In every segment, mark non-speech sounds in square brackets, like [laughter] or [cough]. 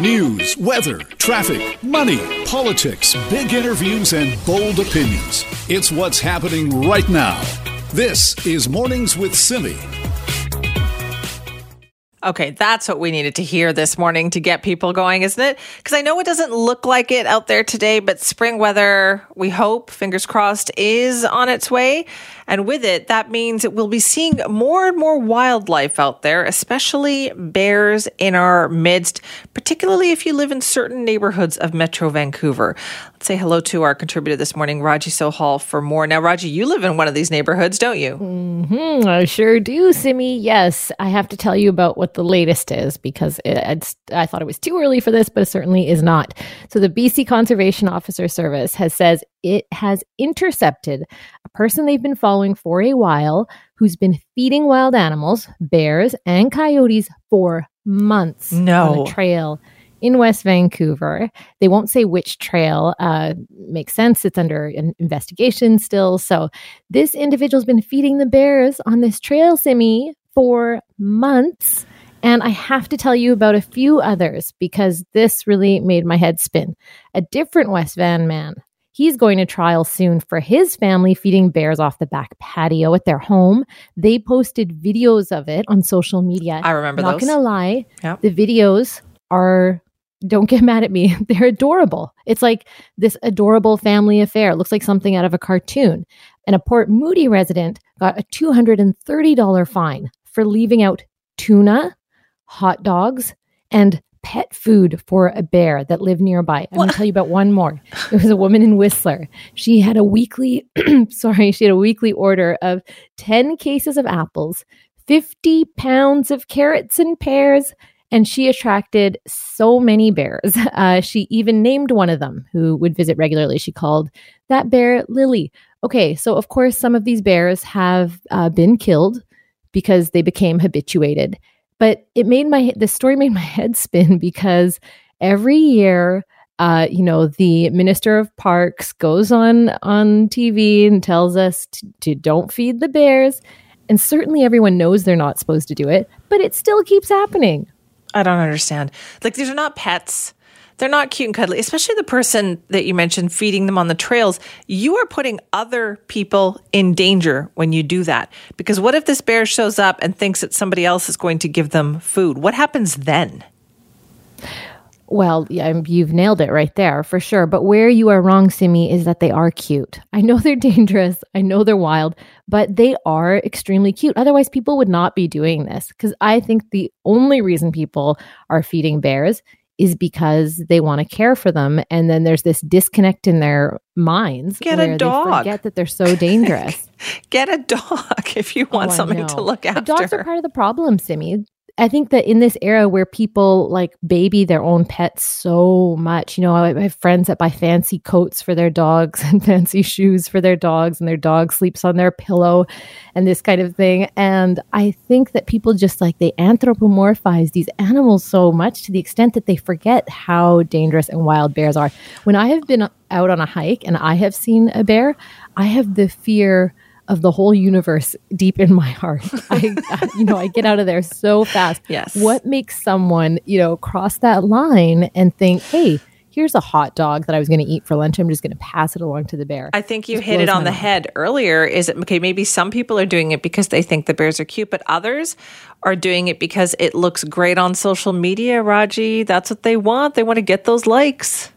News, weather, traffic, money, politics, big interviews, and bold opinions. It's what's happening right now. This is Mornings with Simi. Okay, that's what we needed to hear this morning to get people going, isn't it? Because I know it doesn't look like it out there today, but spring weather, we hope, fingers crossed, is on its way. And with it, that means we'll be seeing more and more wildlife out there, especially bears in our midst, particularly if you live in certain neighborhoods of Metro Vancouver. Let's say hello to our contributor this morning, Raji Sohal, for more. Now, Raji, you live in one of these neighborhoods, don't you? Mm-hmm, I sure do, Simi. Yes, I have to tell you about what the latest is because it's, I thought it was too early for this, but it certainly is not. So the BC Conservation Officer Service has says it has intercepted a person they've been following for a while who's been feeding wild animals, bears and coyotes for months no. on a trail in West Vancouver. They won't say which trail. Uh, makes sense. It's under an investigation still. So this individual's been feeding the bears on this trail, Simi, for months. And I have to tell you about a few others because this really made my head spin. A different West Van man. He's going to trial soon for his family feeding bears off the back patio at their home. They posted videos of it on social media. I remember Not those. gonna lie, Yep. the videos are don't get [laughs] mad at me. They're adorable. It's like this adorable family affair. It looks like something out of a cartoon. And a Port Moody resident got a $230 fine for leaving out tuna, hot dogs, and pet food for a bear that lived nearby. I'm going to tell you about one more. It was a woman in Whistler. She had a weekly, [clears throat] sorry, she had a weekly order of 10 cases of apples, 50 pounds of carrots and pears, and she attracted so many bears. [laughs] Uh, she even named one of them who would visit regularly. She called that bear Lily. Okay, so of course, some of these bears have uh, been killed because they became habituated. But it made my the story made my [laughs] head spin because every year, uh, you know, the minister of parks goes on on TV and tells us to, to don't feed the bears, and certainly everyone knows they're not supposed to do it, but it still keeps happening. I don't understand. Like these are not pets. They're not cute and cuddly, especially the person that you mentioned feeding them on the trails. You are putting other people in danger when you do that. Because what if this bear shows up and thinks that somebody else is going to give them food? What happens then? Well, yeah, you've nailed it right there for sure. But where you are wrong, Simi, is that they are cute. [laughs] I know they're dangerous. I know they're wild, but they are extremely cute. Otherwise, people would not be doing this. Because I think the only reason people are feeding bears is because they want to care for them. And then there's this disconnect in their minds Get a where dog. they forget that they're so dangerous. [laughs] Get a dog if you oh, want Oh, I something to look But dogs are part of the problem, Simi. I think that in this era where people like baby their own pets so much, you know, I have friends that buy fancy coats for their dogs [laughs] and fancy shoes for their dogs, and their dog sleeps on their pillow and this kind of thing. And I think that people just like they anthropomorphize these animals so much to the extent that they forget how dangerous and wild bears are. When I have been out on a hike and I have seen a bear, I have the fear of the whole universe deep in my heart. [laughs] I, you know, I get out of there so fast. Yes. What makes someone, you know, cross that line and think, hey, here's a hot dog that I was going to eat for lunch. I'm just going to pass it along to the bear. I think you Just hit it on the mind. head earlier. Is it okay? Maybe some people are doing it because they think the bears are cute, but others are doing it because it looks great on social media. Raji, that's what they want. They want to get those likes.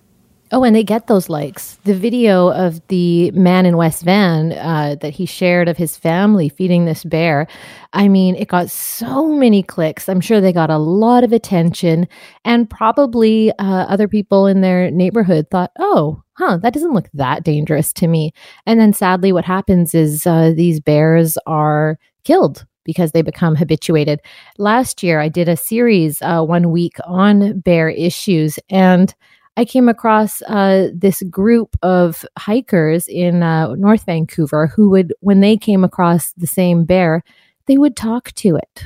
Oh, and they get those likes. The video of the man in West Van uh, that he shared of his family feeding this bear, I mean, it got so many clicks. I'm sure they got a lot of attention, and probably uh, other people in their neighborhood thought, oh, huh, that doesn't look that dangerous to me. And then sadly, what happens is uh, these bears are killed because they become habituated. Last year, I did a series uh, one week on bear issues, and I came across uh, this group of hikers in uh, North Vancouver who would, when they came across the same bear, they would talk to it,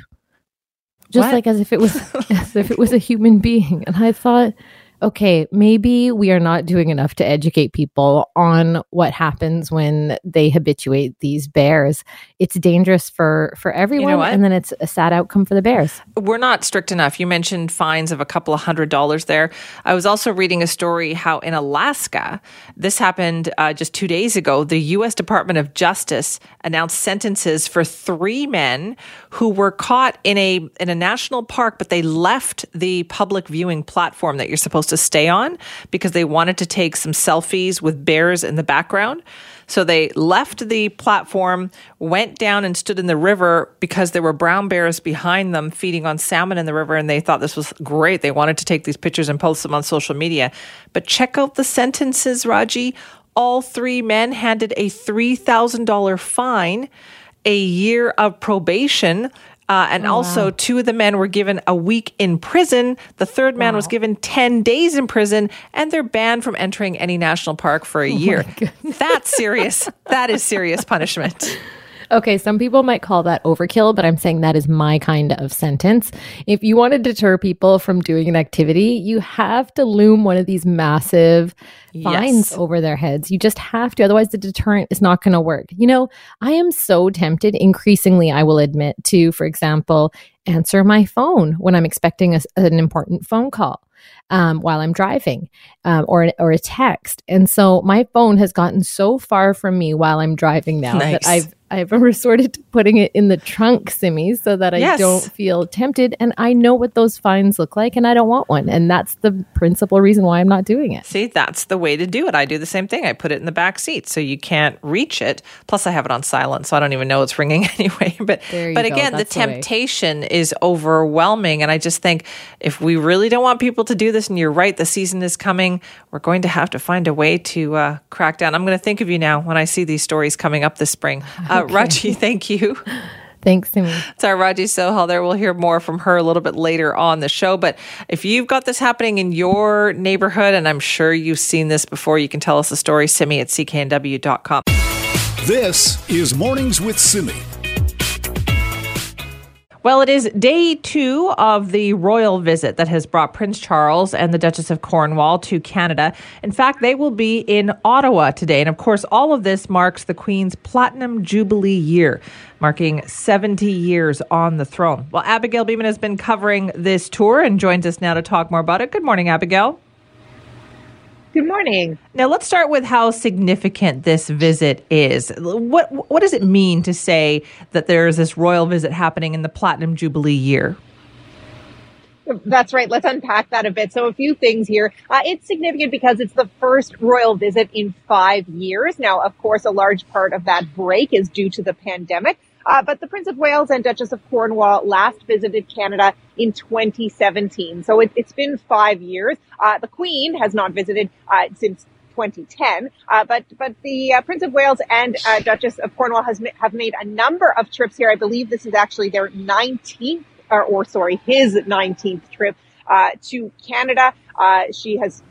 just What? like as if it was [laughs] as if it was a human being. And I thought, okay, maybe we are not doing enough to educate people on what happens when they habituate these bears. It's dangerous for for everyone, You know and then it's a sad outcome for the bears. We're not strict enough. You mentioned fines of a couple of hundred dollars there. I was also reading a story how in Alaska, this happened uh, just two days ago. The U.S. Department of Justice announced sentences for three men who were caught in a in a national park, but they left the public viewing platform that you're supposed to stay on because they wanted to take some selfies with bears in the background. So they left the platform, went down and stood in the river because there were brown bears behind them feeding on salmon in the river. And they thought this was great. They wanted to take these pictures and post them on social media. But check out the sentences, Raji. All three men handed a $3,000 fine, a year of probation. Uh, and also, two of the men were given a week in prison. The third man was given 10 days in prison, and they're banned from entering any national park for a year. That's serious. that is serious [laughs] punishment. Okay, some people might call that overkill, but I'm saying that is my kind of sentence. If you want to deter people from doing an activity, you have to loom one of these massive fines Yes. over their heads. You just have to, otherwise, the deterrent is not going to work. You know, I am so tempted, increasingly, I will admit, to, for example, answer my phone when I'm expecting a, an important phone call. Um, while I'm driving, um, or or a text, and so my phone has gotten so far from me while I'm driving now that Nice. I've I've [laughs] resorted to putting it in the trunk, Simi, so that I Yes. don't feel tempted. And I know what those fines look like, and I don't want one. And that's the principal reason why I'm not doing it. See, that's the way to do it. I do the same thing. I put it in the back seat so you can't reach it. Plus, I have it on silent, so I don't even know it's ringing [laughs] anyway. But but again, the That's the temptation is overwhelming, and I just think if we really don't want people to do this, and you're right, the season is coming, we're going to have to find a way to uh, crack down. I'm going to think of you now when I see these stories coming up this spring. Uh, [laughs] Uh, Raji, [laughs] thank you. Thanks, Simi. It's our Raji Sohal there. We'll hear more from her a little bit later on the show. But if you've got this happening in your neighborhood, and I'm sure you've seen this before, you can tell us the story. Simi at cknw.com. This is Mornings with Simi. Well, it is day two of the royal visit that has brought Prince Charles and the Duchess of Cornwall to Canada. In fact, they will be in Ottawa today. And of course, all of this marks the Queen's Platinum Jubilee year, marking 70 years on the throne. Well, Abigail Bimman has been covering this tour and joins us now to talk more about it. Good morning, Abigail. Good morning. Now let's start with how significant this visit is. What what does it mean to say that there is this royal visit happening in the Platinum Jubilee year? That's right. Let's unpack that a bit. So, a few things here. Uh, it's significant because it's the first royal visit in five years. Now, of course, a large part of that break is due to the pandemic. Uh, but the Prince of Wales and Duchess of Cornwall last visited Canada in 2017. So it, it's been five years. Uh, the Queen has not visited uh, since 2010. Uh, but but the uh, Prince of Wales and uh, Duchess of Cornwall has ma- have made a number of trips here. I believe this is actually their 19th, or, or sorry, his 19th trip uh, to Canada. Uh, she has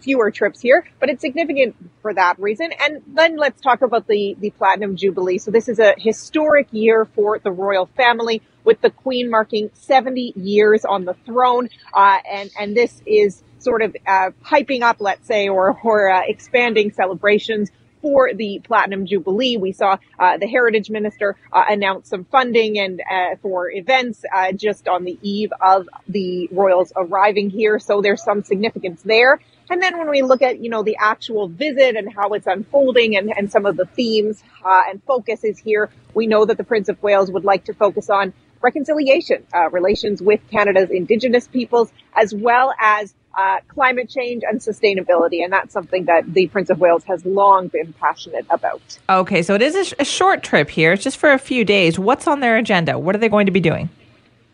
fewer trips here, but it's significant for that reason. And then let's talk about the, the Platinum Jubilee. So this is a historic year for the royal family with the Queen marking 70 years on the throne. Uh, and, and this is sort of, uh, hyping up, let's say, or, or, uh, expanding celebrations for the Platinum Jubilee. We saw uh, the Heritage Minister uh, announce some funding and uh, for events uh, just on the eve of the royals arriving here. So there's some significance there. And then when we look at, you know, the actual visit and how it's unfolding and, and some of the themes uh, and focuses here, we know that the Prince of Wales would like to focus on reconciliation, uh, relations with Canada's Indigenous peoples, as well as uh, climate change and sustainability. And that's something that the Prince of Wales has long been passionate about. Okay, so it is a, sh- a short trip here. It's just for a few days. What's on their agenda? What are they going to be doing?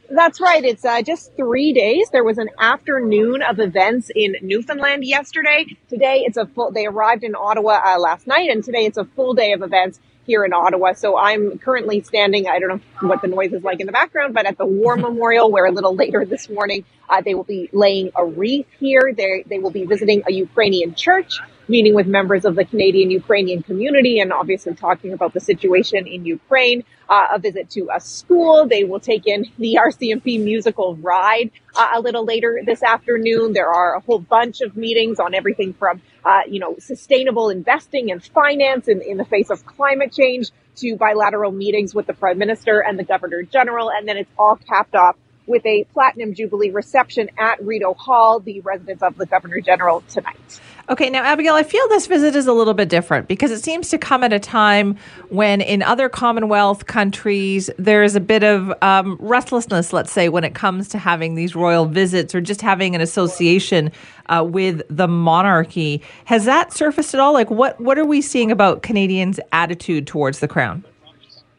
That's right. It's uh, just three days. There was an afternoon of events in Newfoundland yesterday. Today it's a full, they arrived in Ottawa uh, last night and today it's a full day of events here in Ottawa. So I'm currently standing, I don't know what the noise is like in the background, but at the War Memorial where a little later this morning, uh, they will be laying a wreath here. They, they will be visiting a Ukrainian church. meeting with members of the Canadian Ukrainian community and obviously talking about the situation in Ukraine. Uh, a visit to a school. They will take in the RCMP musical ride uh, a little later this afternoon. There are a whole bunch of meetings on everything from, uh, you know, sustainable investing and finance in, in the face of climate change to bilateral meetings with the prime minister and the governor general. And then it's all capped off with a platinum jubilee reception at Rideau Hall, the residence of the governor general tonight. Okay, now, Abigail, I feel this visit is a little bit different because it seems to come at a time when in other Commonwealth countries there is a bit of um, restlessness, let's say, when it comes to having these royal visits or just having an association uh, with the monarchy. Has that surfaced at all? Like, what, what are we seeing about Canadians' attitude towards the crown?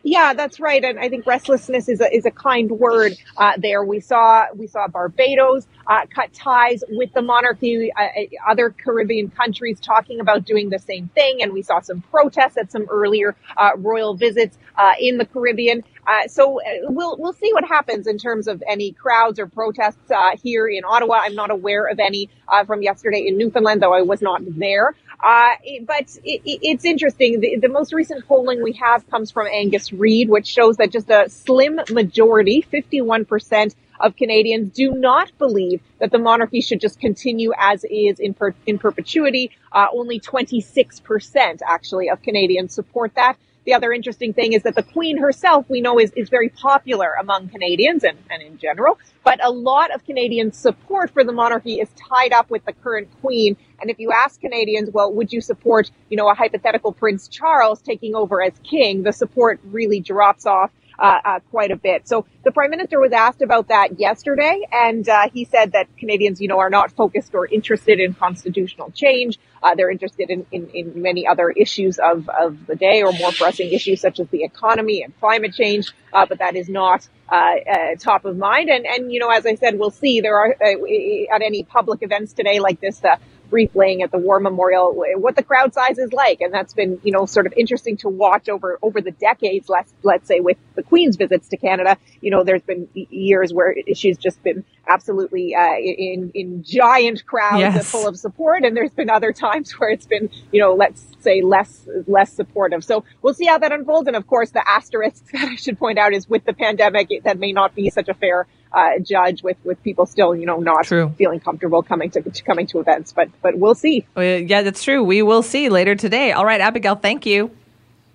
Yeah, that's right, and I think restlessness is a is a kind word uh, there. We saw we saw Barbados uh, cut ties with the monarchy. Uh, uh, other Caribbean countries talking about doing the same thing, and we saw some protests at some earlier uh, royal visits uh, in the Caribbean. so we'll we'll see what happens in terms of any crowds or protests here in Ottawa. I'm not aware of any from yesterday in Newfoundland, though I was not there. Uh, but it, it, it's interesting. The, the, most recent polling we have comes from Angus Reid, which shows that just a slim majority, 51% of Canadians do not believe that the monarchy should just continue as is in, per, in perpetuity. Uh, only 26% actually of Canadians support that. The other interesting thing is that the Queen herself, we know, is, is very popular among Canadians and, and in general. But a lot of Canadians' support for the monarchy is tied up with the current Queen. And if you ask Canadians, well, would you support, you know, a hypothetical Prince Charles taking over as king? The support really drops off uh, uh, quite a bit. So the prime minister was asked about that yesterday, and uh, he said that Canadians, you know, are not focused or interested in constitutional change. Uh, they're interested in, in, in, many other issues of, of the day or more pressing issues such as the economy and climate change, uh, but that is not uh, top of mind. And, and, you know, as I said, we'll see. There are, at any public events today like this, brief laying at the War Memorial, what the crowd size is like. And that's been, you know, sort of interesting to watch over, over the decades, let's, let's say with the Queen's visits to Canada. You know, there's been years where she's just been absolutely, uh, in, in giant crowds yes. full of support. And there's been other times where it's been, you know, let's say less, less supportive. So we'll see how that unfolds. And of course, the asterisk [laughs] that I should point out is with the pandemic, that may not be such a fair uh, judge with with people still you know not true. feeling comfortable coming to, to, coming to events but but we'll see. Uh, yeah that's true. We will see later today. All right abigail thank you.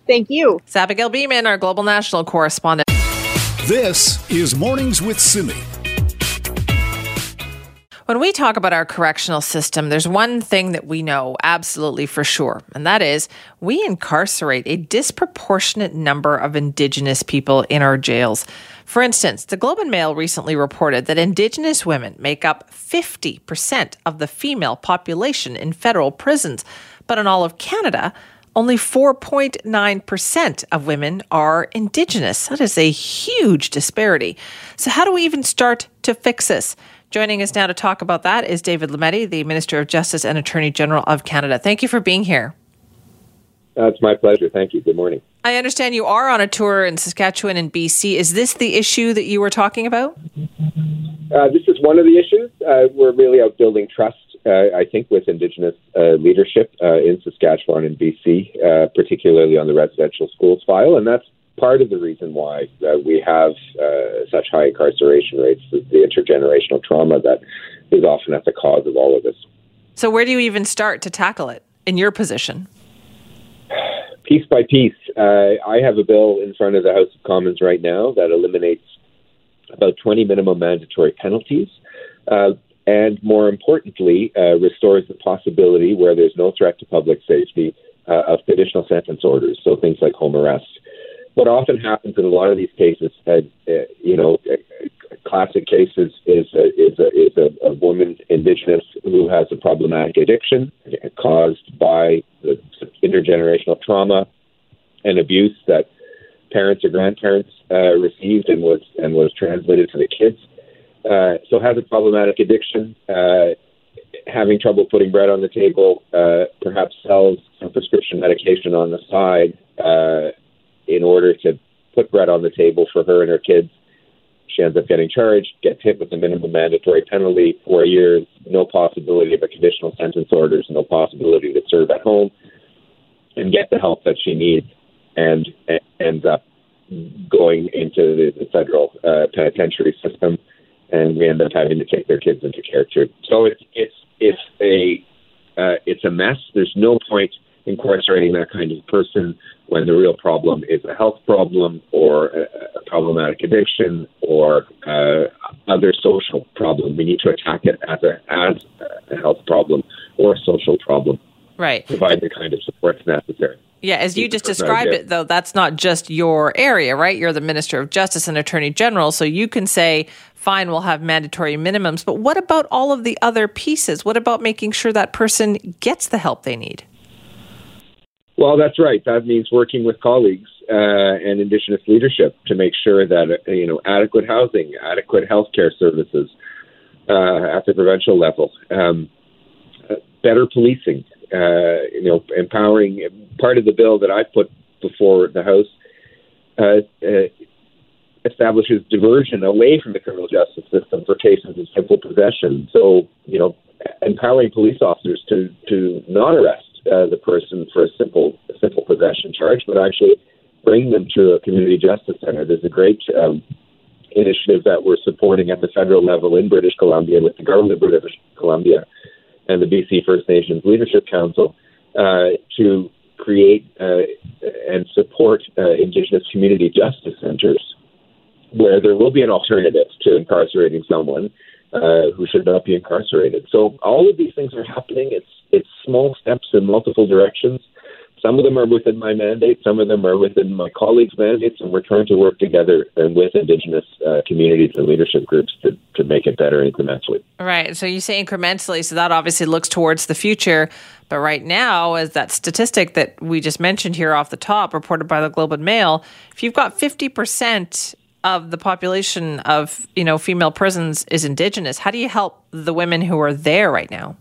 Thank you. It's abigail bimman our global national correspondent. This is mornings with simi. When we talk about our correctional system, there's one thing that we know absolutely for sure, and that is we incarcerate a disproportionate number of Indigenous people in our jails. For instance, the Globe and Mail recently reported that Indigenous women make up 50% of the female population in federal prisons, but in all of Canada, only 4.9% of women are Indigenous. That is a huge disparity. So, how do we even start to fix this? Joining us now to talk about that is David Lametti, the Minister of Justice and Attorney General of Canada. Thank you for being here. Uh, it's my pleasure. Thank you. Good morning. I understand you are on a tour in Saskatchewan and BC. Is this the issue that you were talking about? Uh, this is one of the issues. Uh, we're really out building trust, uh, I think, with Indigenous uh, leadership uh, in Saskatchewan and BC, particularly on the residential schools file. And that's part of the reason why uh, we have uh, such high incarceration rates, the, the intergenerational trauma that is often at the cause of all of this. So, where do you even start to tackle it in your position? Piece by piece. Uh, I have a bill in front of the House of Commons right now that eliminates about 20 minimum mandatory penalties. Uh, and more importantly, uh, restores the possibility where there's no threat to public safety uh, of conditional sentence orders, so things like home arrest what often happens in a lot of these cases, uh, uh, you know, classic cases is a, is a, is a, a woman indigenous who has a problematic addiction caused by the intergenerational trauma and abuse that parents or grandparents uh, received and was and was transmitted to the kids. Uh, so has a problematic addiction, uh, having trouble putting bread on the table, uh, perhaps sells some prescription medication on the side, uh, in order to put bread on the table for her and her kids. She ends up getting charged, gets hit with a minimum mandatory penalty, four years, no possibility of a conditional sentence orders, no possibility to serve at home, and get the help that she needs, and, and ends up going into the, the federal uh, penitentiary system, and we end up having to take their kids into care too. So it's it's it's a uh, it's a mess. There's no point incarcerating that kind of person when the real problem is a health problem or a, a problematic addiction or uh, other social problem. We need to attack it as a as a health problem or a social problem. Right. Provide the kind of support necessary. Yeah, as you just described it, though, that's not just your area, right? You're the Minister of Justice and Attorney General, so you can say, fine, we'll have mandatory minimums. But what about all of the other pieces? What about making sure that person gets the help they need? Well, that's right. That means working with colleagues uh, and Indigenous leadership to make sure that uh, you know adequate housing, adequate healthcare services uh, at the provincial level, um, better policing, uh, you know, empowering. Part of the bill that I put before the House uh, uh, establishes diversion away from the criminal justice system for cases of simple possession. So, you know, empowering police officers to to not arrest uh, the person for a simple a simple possession charge, but actually bring them to a community justice center. There's a great um, initiative that we're supporting at the federal level in British Columbia with the government of British Columbia and the BC First Nations Leadership Council uh, to create uh, and support uh, Indigenous community justice centers where there will be an alternative to incarcerating someone uh, who should not be incarcerated. So all of these things are happening. It's it's small steps in multiple directions. Some of them are within my mandate, some of them are within my colleagues' mandates, and we're trying to work together and with Indigenous uh, communities and leadership groups to, to make it better incrementally. Right. So you say incrementally, so that obviously looks towards the future. But right now, as that statistic that we just mentioned here off the top, reported by the Globe and Mail, if you've got 50% of the population of you know female prisons is indigenous how do you help the women who are there right now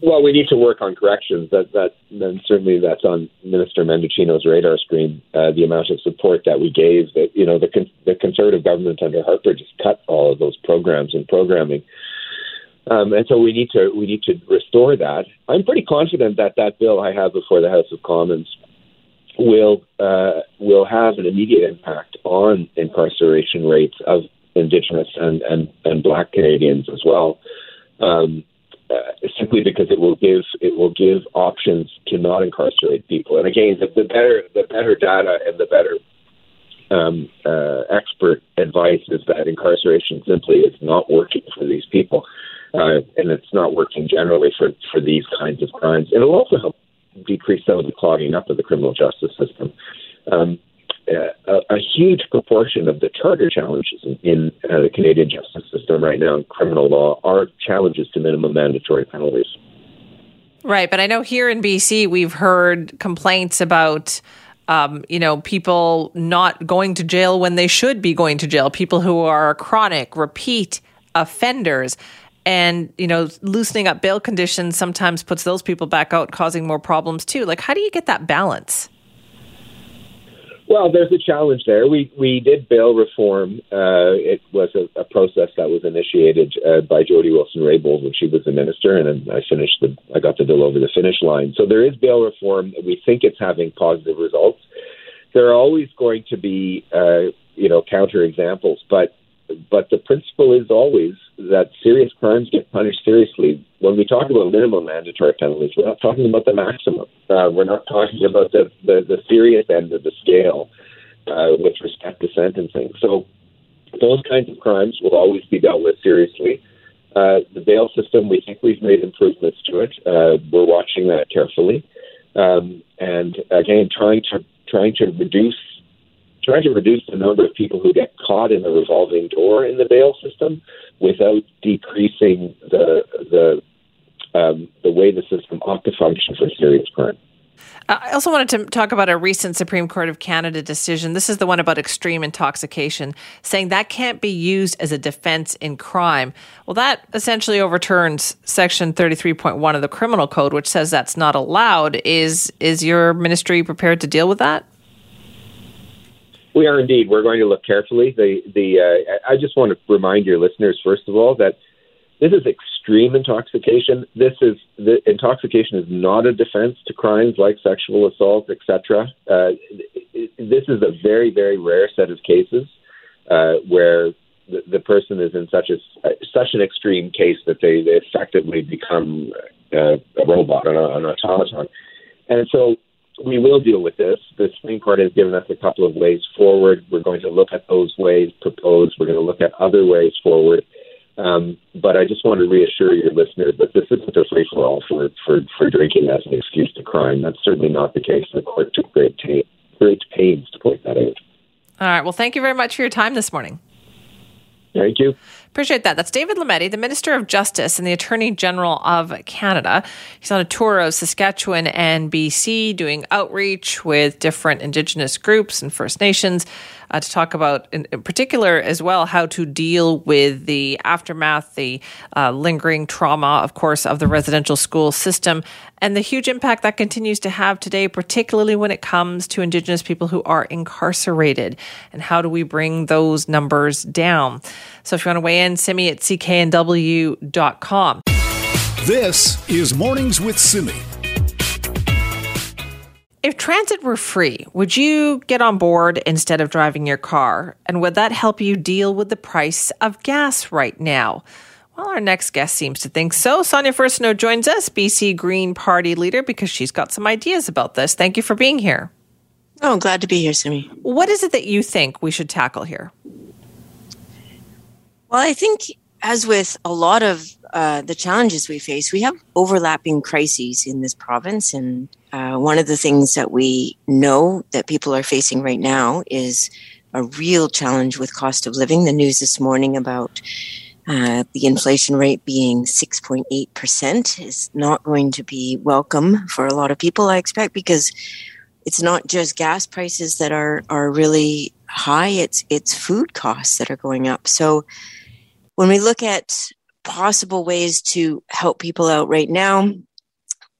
well, we need to work on corrections. That that then certainly that's on Minister Mendicino's radar screen. Uh, the amount of support that we gave, that you know, the con- the Conservative government under Harper just cut all of those programs and programming, um, and so we need to we need to restore that. I'm pretty confident that that bill I have before the House of Commons will uh, will have an immediate impact on incarceration rates of Indigenous and and, and Black Canadians as well. Um, uh, simply because it will give it will give options to not incarcerate people. And again, the, the better the better data and the better um, uh, expert advice is that incarceration simply is not working for these people, uh, and it's not working generally for for these kinds of crimes. It'll also help decrease some of the clogging up of the criminal justice system. Um, a, a, huge proportion of the charter challenges in, in uh, the Canadian justice system right now in criminal law are challenges to minimum mandatory penalties. Right, but I know here in BC we've heard complaints about um, you know, people not going to jail when they should be going to jail, people who are chronic, repeat offenders. And, you know, loosening up bail conditions sometimes puts those people back out, causing more problems too. Like, how do you get that balance? Well, there's a challenge there. We we did bail reform. Uh, it was a, a, process that was initiated uh, by Jody Wilson-Raybould when she was the minister, and then I finished the I got the bill over the finish line. So there is bail reform. We think it's having positive results. There are always going to be uh, you know counter examples, but but the principle is always that serious crimes get punished seriously. When we talk about minimum mandatory penalties, we're not talking about the maximum. Uh, we're not talking about the, the, the serious end of the scale uh, with respect to sentencing. So those kinds of crimes will always be dealt with seriously. Uh, the bail system, we think we've made improvements to it. Uh, we're watching that carefully, um, and again, trying to trying to reduce trying to reduce the number of people who get caught in the revolving door in the bail system without decreasing the the um, the way the system ought to function for serious crime. I also wanted to talk about a recent Supreme Court of Canada decision. This is the one about extreme intoxication, saying that can't be used as a defense in crime. Well, that essentially overturns Section 33.1 of the Criminal Code, which says that's not allowed. Is is your ministry prepared to deal with that? We are indeed. We're going to look carefully. The the uh, I just want to remind your listeners first of all that this is extreme intoxication. This is the intoxication is not a defense to crimes like sexual assault, etc. Uh, this is a very very rare set of cases uh, where the, the, person is in such a such an extreme case that they, they effectively become uh, a robot, an, an automaton, and so we will deal with this. The Supreme Court has given us a couple of ways forward. We're going to look at those ways proposed. We're going to look at other ways forward. Um, but I just want to reassure your listeners that this isn't a free for all for, for, for drinking as an excuse to crime. That's certainly not the case. The court took great, ta- great pains to point that out. All right. Well, thank you very much for your time this morning. Thank you. Appreciate that. That's David Lametti, the Minister of Justice and the Attorney General of Canada. He's on a tour of Saskatchewan and BC doing outreach with different Indigenous groups and First Nations uh, to talk about, in, in, particular, as well, how to deal with the aftermath, the uh, lingering trauma, of course, of the residential school system, and the huge impact that continues to have today, particularly when it comes to Indigenous people who are incarcerated. And how do we bring those numbers down? So if you want to weigh in, Simi at cknw.com. This is Mornings with Simi. If transit were free, would you get on board instead of driving your car? And would that help you deal with the price of gas right now? Well, our next guest seems to think so. Sonia Furstenau joins us, BC Green Party leader, because she's got some ideas about this. Thank you for being here. Oh, glad to be here, Simi. What is it that you think we should tackle here? Well, I think, as with a lot of uh, the challenges we face, we have overlapping crises in this province. And uh, one of the things that we know that people are facing right now is a real challenge with cost of living. The news this morning about uh, the inflation rate being 6.8% is not going to be welcome for a lot of people, I expect, because it's not just gas prices that are, are really high, it's, it's food costs that are going up. So when we look at possible ways to help people out right now.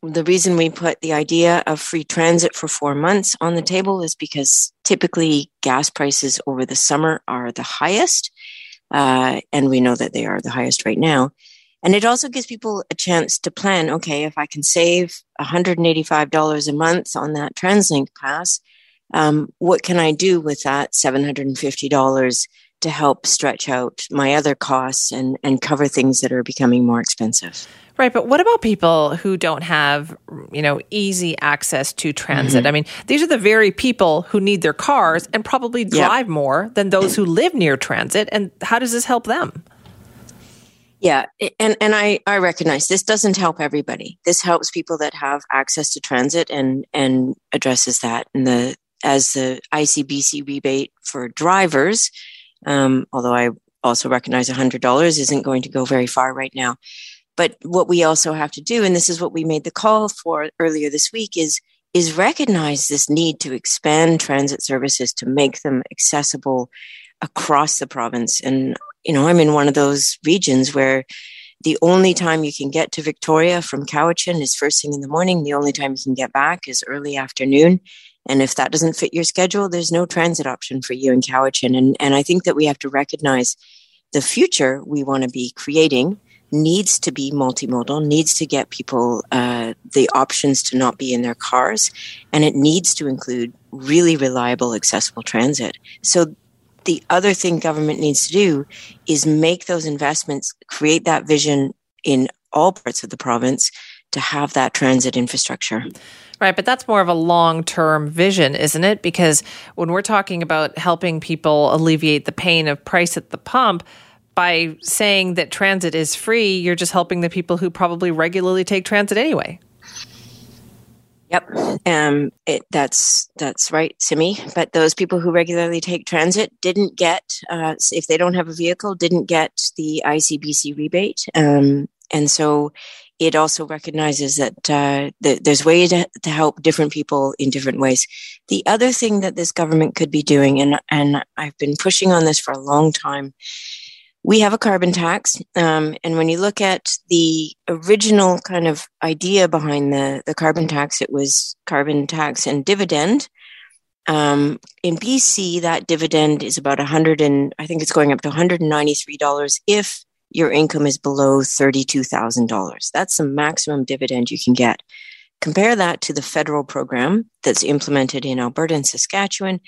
The reason we put the idea of free transit for four months on the table is because typically gas prices over the summer are the highest. Uh, and we know that they are the highest right now. And it also gives people a chance to plan okay, if I can save $185 a month on that TransLink pass, um, what can I do with that $750 to help stretch out my other costs and, and cover things that are becoming more expensive. Right, but what about people who don't have, you know, easy access to transit? Mm-hmm. I mean, these are the very people who need their cars and probably drive yep. more than those who live near transit. And how does this help them? Yeah, and and I I recognize this doesn't help everybody. This helps people that have access to transit and and addresses that. And the as the ICBC rebate for drivers, um, although I also recognize $100 isn't going to go very far right now. But what we also have to do, and this is what we made the call for earlier this week, is is recognize this need to expand transit services to make them accessible across the province. And you know, I'm in one of those regions where the only time you can get to Victoria from Cowichan is first thing in the morning. The only time you can get back is early afternoon. And if that doesn't fit your schedule, there's no transit option for you in Cowichan. And, and I think that we have to recognize the future we want to be creating needs to be multimodal, needs to get people uh, the options to not be in their cars, and it needs to include really reliable, accessible transit. So the other thing government needs to do is make those investments, create that vision in all parts of the province to have that transit infrastructure. Right, but that's more of a long term vision, isn't it? Because when we're talking about helping people alleviate the pain of price at the pump, by saying that transit is free, you're just helping the people who probably regularly take transit anyway. Yep, um, it, that's that's right, Simi. But those people who regularly take transit didn't get, uh, if they don't have a vehicle, didn't get the ICBC rebate, um, and so it also recognizes that, uh, that there's ways to, to, help different people in different ways. The other thing that this government could be doing, and, and I've been pushing on this for a long time, we have a carbon tax. Um, and when you look at the original kind of idea behind the, the carbon tax, it was carbon tax and dividend. um, in BC, that dividend is about 100 and I think it's going up to $193 if your income is below $32,000. That's the maximum dividend you can get. Compare that to the federal program that's implemented in Alberta and Saskatchewan,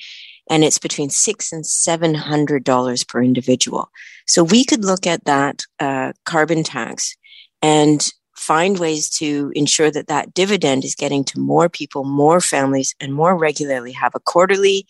and it's between six and seven hundred dollars per individual. So we could look at that uh, carbon tax and find ways to ensure that that dividend is getting to more people, more families, and more regularly have a quarterly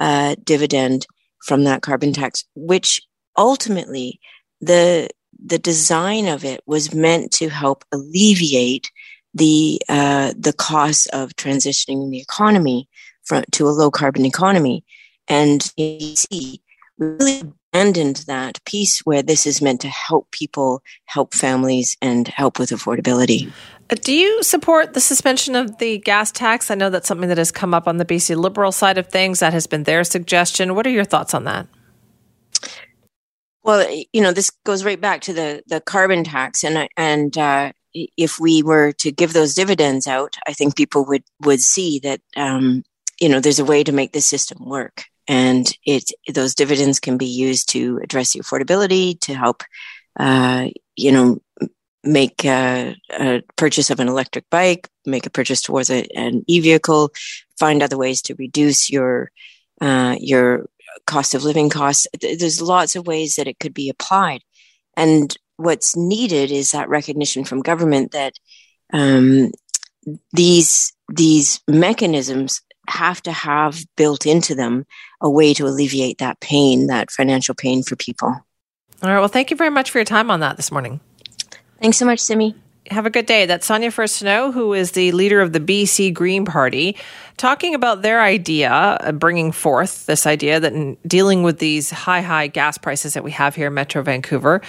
uh, dividend from that carbon tax, which ultimately the the design of it was meant to help alleviate the uh, the cost of transitioning the economy from to a low carbon economy. And BC really abandoned that piece where this is meant to help people, help families, and help with affordability. Uh, do you support the suspension of the gas tax? I know that's something that has come up on the BC Liberal side of things. That has been their suggestion. What are your thoughts on that? Well, you know, this goes right back to the the carbon tax, and and uh, if we were to give those dividends out, I think people would would see that um, you know there's a way to make the system work, and it those dividends can be used to address the affordability to help, uh, you know, make a, a, purchase of an electric bike, make a purchase towards a, an e vehicle, find other ways to reduce your uh, your cost of living costs. There's lots of ways that it could be applied, and what's needed is that recognition from government that um, these these mechanisms have to have built into them a way to alleviate that pain, that financial pain for people. All right. Well, thank you very much for your time on that this morning. Thanks so much, Simi. Have a good day. That's Sonia Furstenau, who is the leader of the BC Green Party, talking about their idea, uh, bringing forth this idea that in dealing with these high, high gas prices that we have here in Metro Vancouver,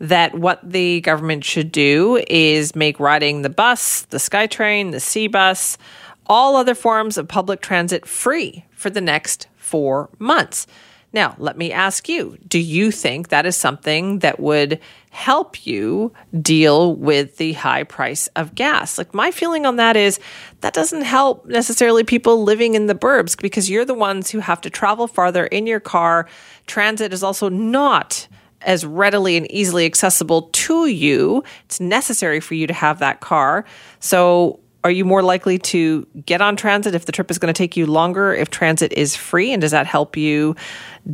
that what the government should do is make riding the bus, the SkyTrain, the SeaBus, all other forms of public transit free for the next four months. Now, let me ask you do you think that is something that would help you deal with the high price of gas? Like, my feeling on that is that doesn't help necessarily people living in the burbs because you're the ones who have to travel farther in your car. Transit is also not as readily and easily accessible to you. It's necessary for you to have that car. So, are you more likely to get on transit if the trip is going to take you longer if transit is free? And does that help you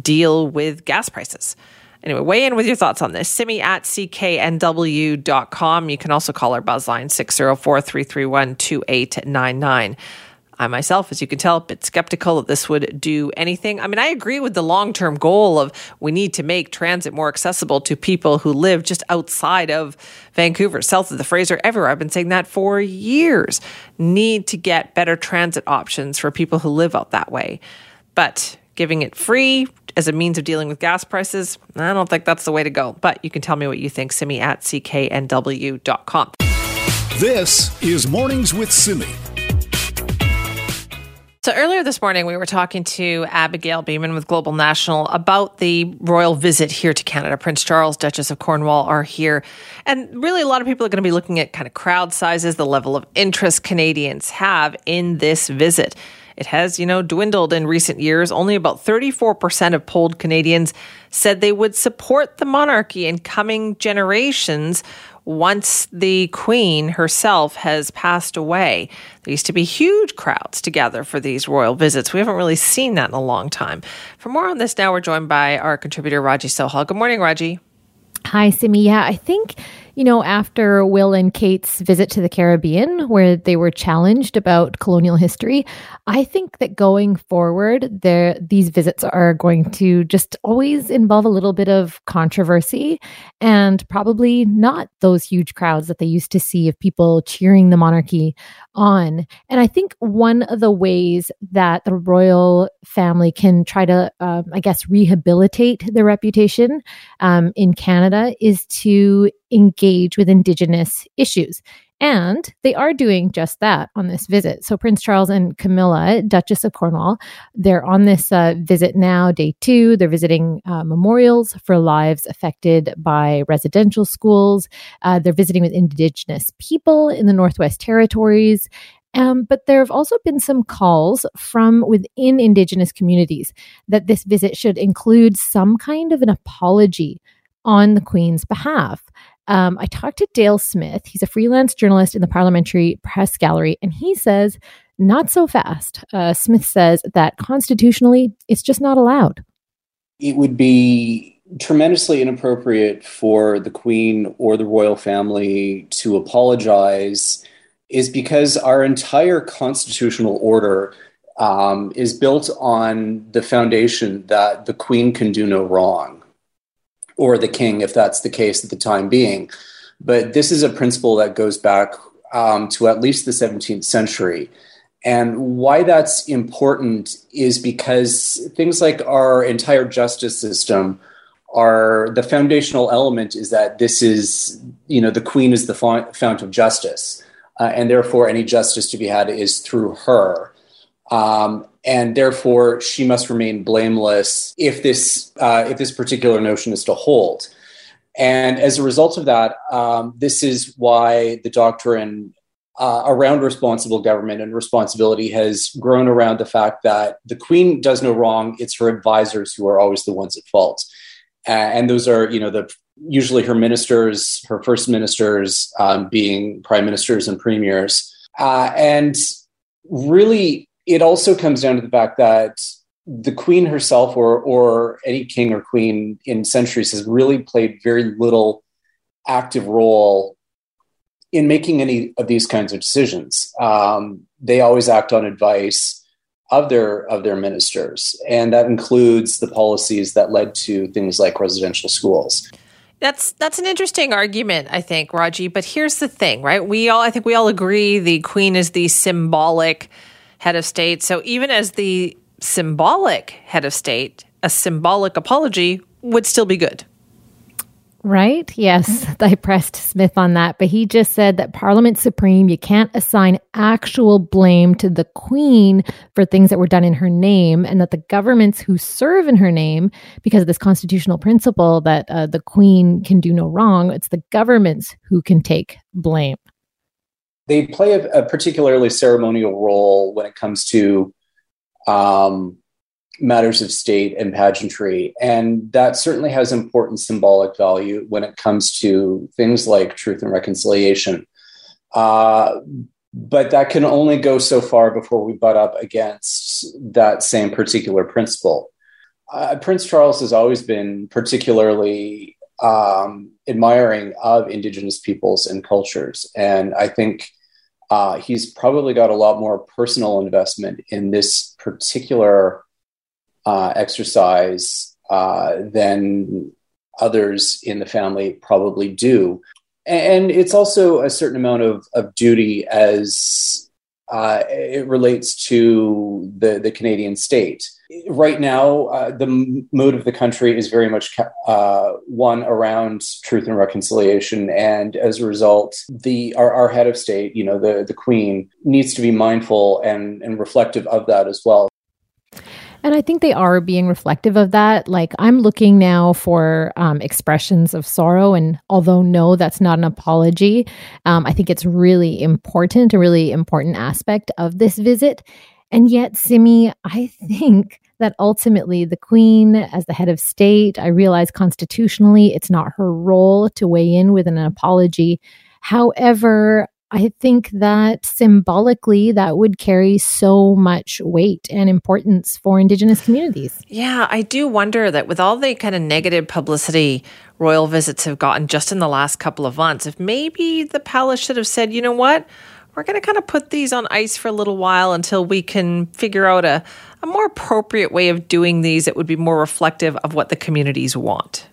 deal with gas prices? Anyway, weigh in with your thoughts on this. Simi at cknw.com. You can also call our buzzline 604 331 2899. I myself, as you can tell, a bit skeptical that this would do anything. I mean, I agree with the long term goal of we need to make transit more accessible to people who live just outside of Vancouver, south of the Fraser, everywhere. I've been saying that for years. Need to get better transit options for people who live out that way. But giving it free as a means of dealing with gas prices, I don't think that's the way to go. But you can tell me what you think, Simi at cknw.com. This is Mornings with Simi. So earlier this morning, we were talking to Abigail Bimman with Global National about the royal visit here to Canada. Prince Charles, Duchess of Cornwall are here. And really, a lot of people are going to be looking at kind of crowd sizes, the level of interest Canadians have in this visit. It has, you know, dwindled in recent years. Only about 34% of polled Canadians said they would support the monarchy in coming generations once the queen herself has passed away. There used to be huge crowds together for these royal visits. We haven't really seen that in a long time. For more on this now, we're joined by our contributor, Raji Sohal. Good morning, Raji. Hi, Simi. Yeah, I think you know, after Will and Kate's visit to the Caribbean, where they were challenged about colonial history, I think that going forward, there these visits are going to just always involve a little bit of controversy and probably not those huge crowds that they used to see of people cheering the monarchy on. And I think one of the ways that the royal family can try to, um, I guess, rehabilitate their reputation um, in Canada is to engage with Indigenous issues. And they are doing just that on this visit. So, Prince Charles and Camilla, Duchess of Cornwall, they're on this uh, visit now, day two. They're visiting uh, memorials for lives affected by residential schools. Uh, they're visiting with Indigenous people in the Northwest Territories. Um, but there have also been some calls from within Indigenous communities that this visit should include some kind of an apology on the Queen's behalf. Um, I talked to Dale Smith. He's a freelance journalist in the Parliamentary Press Gallery, and he says, not so fast. Uh, Smith says that constitutionally, it's just not allowed. It would be tremendously inappropriate for the Queen or the royal family to apologize, is because our entire constitutional order um, is built on the foundation that the Queen can do no wrong, or the King, if that's the case at the time being. But this is a principle that goes back um, to at least the 17th century. And why that's important is because things like our entire justice system are the foundational element is that this is, you know, the queen is the fount of justice. Uh, and therefore, any justice to be had is through her. Um, and therefore, she must remain blameless if this uh, if this particular notion is to hold. And as a result of that, um, this is why the doctrine uh, around responsible government and responsibility has grown around the fact that the queen does no wrong it's her advisors who are always the ones at fault uh, and those are you know the usually her ministers her first ministers um, being prime ministers and premiers uh, and really it also comes down to the fact that the queen herself or or any king or queen in centuries has really played very little active role in making any of these kinds of decisions. Um, they always act on advice of their of their ministers, and that includes the policies that led to things like residential schools. That's that's an interesting argument, I think, Raji. But here's the thing, right? We all, I think, we all agree the Queen is the symbolic head of state. So even as the symbolic head of state, a symbolic apology would still be good. Right? Yes, [laughs] I pressed Smith on that, but he just said that Parliament Supreme, you can't assign actual blame to the Queen for things that were done in her name, and that the governments who serve in her name, because of this constitutional principle that uh, the Queen can do no wrong, it's the governments who can take blame. They play a, a particularly ceremonial role when it comes to um, matters of state and pageantry. And that certainly has important symbolic value when it comes to things like truth and reconciliation. Uh, but that can only go so far before we butt up against that same particular principle. Uh, Prince Charles has always been particularly um, admiring of Indigenous peoples and cultures. And I think uh, he's probably got a lot more personal investment in this particular uh, exercise uh, than others in the family probably do. And it's also a certain amount of, of duty as uh, it relates to the, the Canadian state. Right now, uh, the mood of the country is very much uh, one around truth and reconciliation, and as a result, the our, our head of state, you know, the the Queen, needs to be mindful and and reflective of that as well. And I think they are being reflective of that. Like I'm looking now for um, expressions of sorrow. And although, no, that's not an apology, um, I think it's really important, a really important aspect of this visit. And yet, Simi, I think that ultimately the queen, as the head of state, I realize constitutionally it's not her role to weigh in with an apology. However, I think that symbolically that would carry so much weight and importance for Indigenous communities. Yeah, I do wonder that with all the kind of negative publicity royal visits have gotten just in the last couple of months, if maybe the palace should have said, you know what, we're going to kind of put these on ice for a little while until we can figure out a, a more appropriate way of doing these that would be more reflective of what the communities want.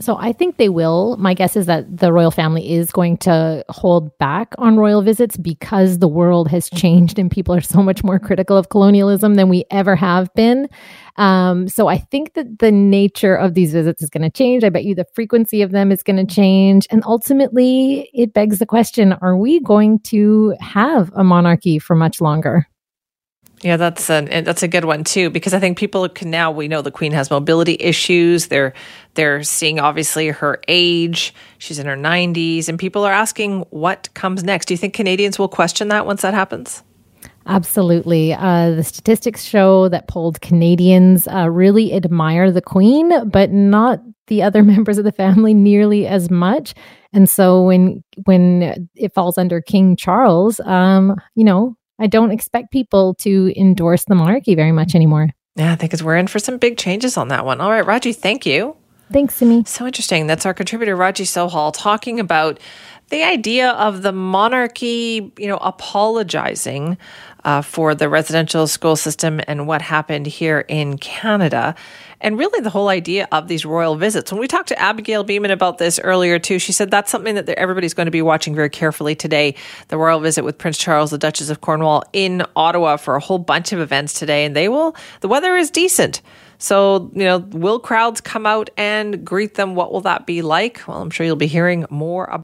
So I think they will. My guess is that the royal family is going to hold back on royal visits because the world has changed and people are so much more critical of colonialism than we ever have been. Um, so I think that the nature of these visits is going to change. I bet you the frequency of them is going to change. And ultimately, it begs the question are we going to have a monarchy for much longer? Yeah, that's a that's a good one too because I think people can now we know the queen has mobility issues. They're they're seeing obviously her age. She's in her 90s and people are asking what comes next. Do you think Canadians will question that once that happens? Absolutely. Uh, the statistics show that polled Canadians uh, really admire the Queen, but not the other [laughs] members of the family nearly as much. And so when when it falls under King Charles, um, you know, I don't expect people to endorse the monarchy very much anymore. Yeah, I think as we're in for some big changes on that one. All right, Raji, thank you. Thanks, Simi. So interesting. That's our contributor, Raji Sohal, talking about the idea of the monarchy, you know, apologizing uh, for the residential school system and what happened here in Canada. And really, the whole idea of these royal visits. When we talked to Abigail Bimman about this earlier, too, she said that's something that everybody's going to be watching very carefully today. The royal visit with Prince Charles, the Duchess of Cornwall in Ottawa for a whole bunch of events today. And they will, the weather is decent. So, you know, will crowds come out and greet them? What will that be like? Well, I'm sure you'll be hearing more about